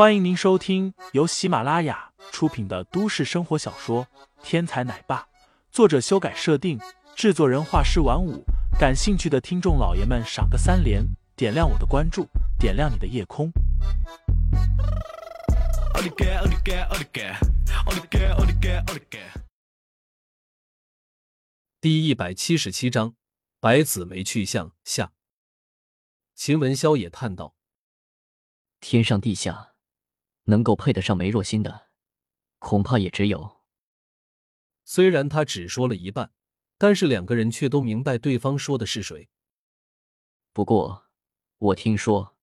欢迎您收听由喜马拉雅出品的都市生活小说《天才奶爸》，作者修改设定，制作人画师晚舞。感兴趣的听众老爷们，赏个三连，点亮我的关注，点亮你的夜空。第一百七十七章，白子梅去向下。秦文霄也叹道：“天上地下，能够配得上梅若欣的，恐怕也只有……”虽然他只说了一半，但是两个人却都明白对方说的是谁。不过，我听说，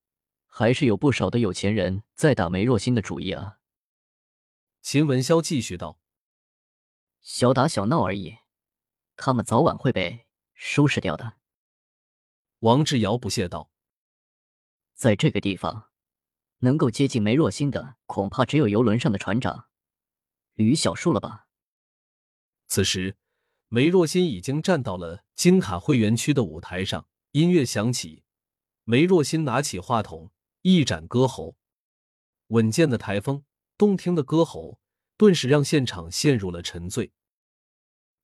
还是有不少的有钱人在打梅若欣的主意啊。秦文潇继续道：“小打小闹而已，他们早晚会被收拾掉的。”王志尧不屑道。在这个地方，能够接近梅若欣的，恐怕只有游轮上的船长吕小树了吧。此时，梅若欣已经站到了金卡会员区的舞台上，音乐响起，梅若欣拿起话筒，一展歌喉，稳健的台风，动听的歌喉，顿时让现场陷入了沉醉。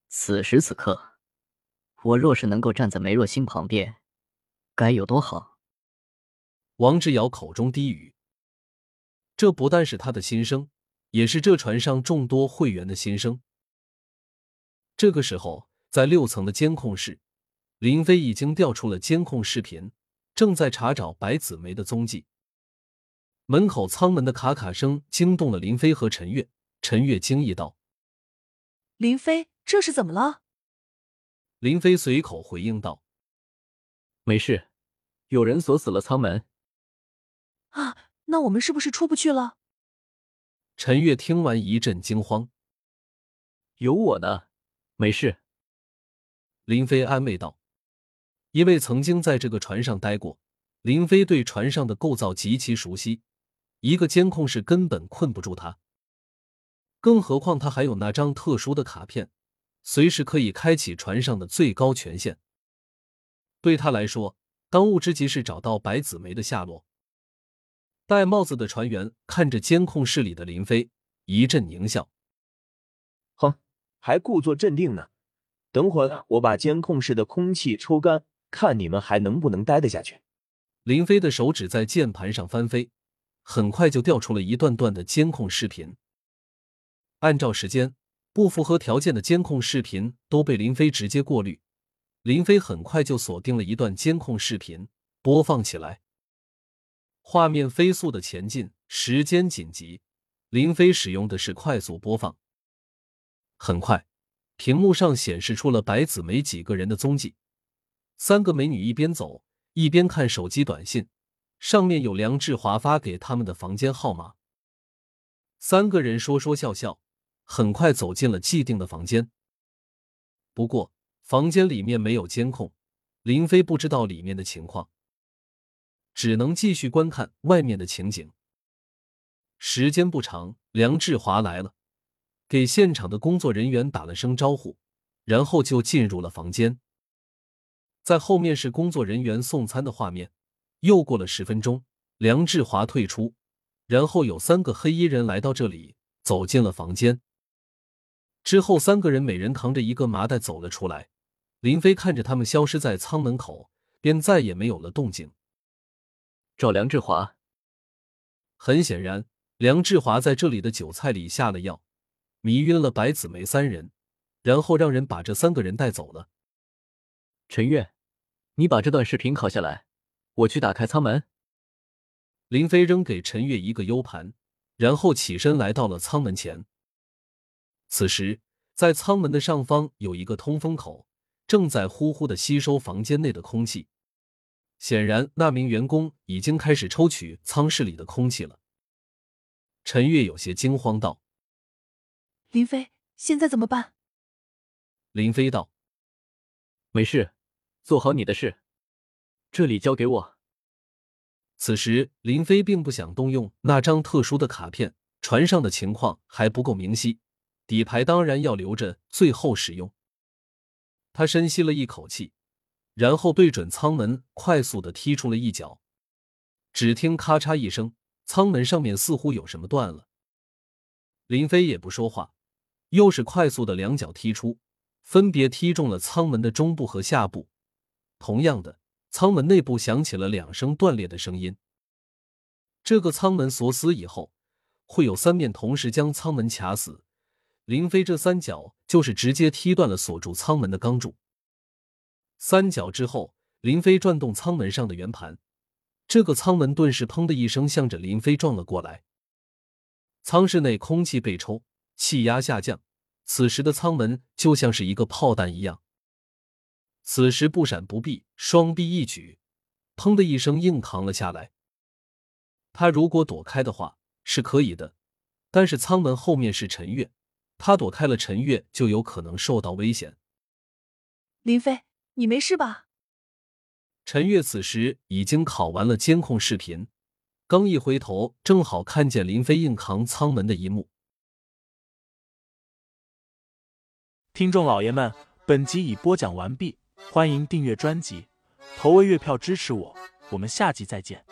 此时此刻，我若是能够站在梅若欣旁边，该有多好！王志尧口中低语，这不但是他的心声，也是这船上众多会员的心声。这个时候，在六层的监控室，林飞已经调出了监控视频，正在查找白子梅的踪迹。门口舱门的咔咔声惊动了林飞和陈月。陈月惊异道：“林飞，这是怎么了？”林飞随口回应道：“没事，有人锁死了舱门。”啊，那我们是不是出不去了？陈月听完一阵惊慌。有我呢，没事。林飞安慰道：“因为曾经在这个船上待过，林飞对船上的构造极其熟悉，一个监控室根本困不住他。更何况他还有那张特殊的卡片，随时可以开启船上的最高权限。对他来说，当务之急是找到白子梅的下落。”戴帽子的船员看着监控室里的林飞，一阵狞笑：“哼，还故作镇定呢！等会儿我把监控室的空气抽干，看你们还能不能待得下去。”林飞的手指在键盘上翻飞，很快就调出了一段段的监控视频。按照时间，不符合条件的监控视频都被林飞直接过滤。林飞很快就锁定了一段监控视频，播放起来。画面飞速的前进，时间紧急。林飞使用的是快速播放。很快，屏幕上显示出了白子梅几个人的踪迹。三个美女一边走一边看手机短信，上面有梁志华发给他们的房间号码。三个人说说笑笑，很快走进了既定的房间。不过，房间里面没有监控，林飞不知道里面的情况。只能继续观看外面的情景。时间不长，梁志华来了，给现场的工作人员打了声招呼，然后就进入了房间。在后面是工作人员送餐的画面。又过了十分钟，梁志华退出，然后有三个黑衣人来到这里，走进了房间。之后，三个人每人扛着一个麻袋走了出来。林飞看着他们消失在舱门口，便再也没有了动静。找梁志华。很显然，梁志华在这里的酒菜里下了药，迷晕了白子梅三人，然后让人把这三个人带走了。陈月，你把这段视频拷下来，我去打开舱门。林飞扔给陈月一个 U 盘，然后起身来到了舱门前。此时，在舱门的上方有一个通风口，正在呼呼的吸收房间内的空气。显然，那名员工已经开始抽取舱室里的空气了。陈月有些惊慌道：“林飞，现在怎么办？”林飞道：“没事，做好你的事，这里交给我。”此时，林飞并不想动用那张特殊的卡片，船上的情况还不够明晰，底牌当然要留着最后使用。他深吸了一口气。然后对准舱门，快速的踢出了一脚。只听咔嚓一声，舱门上面似乎有什么断了。林飞也不说话，又是快速的两脚踢出，分别踢中了舱门的中部和下部。同样的，舱门内部响起了两声断裂的声音。这个舱门锁死以后，会有三面同时将舱门卡死。林飞这三脚就是直接踢断了锁住舱门的钢柱。三脚之后，林飞转动舱门上的圆盘，这个舱门顿时“砰”的一声向着林飞撞了过来。舱室内空气被抽，气压下降，此时的舱门就像是一个炮弹一样。此时不闪不避，双臂一举，“砰”的一声硬扛了下来。他如果躲开的话是可以的，但是舱门后面是陈月，他躲开了陈月就有可能受到危险。林飞。你没事吧？陈月此时已经拷完了监控视频，刚一回头，正好看见林飞硬扛舱门的一幕。听众老爷们，本集已播讲完毕，欢迎订阅专辑，投喂月票支持我，我们下集再见。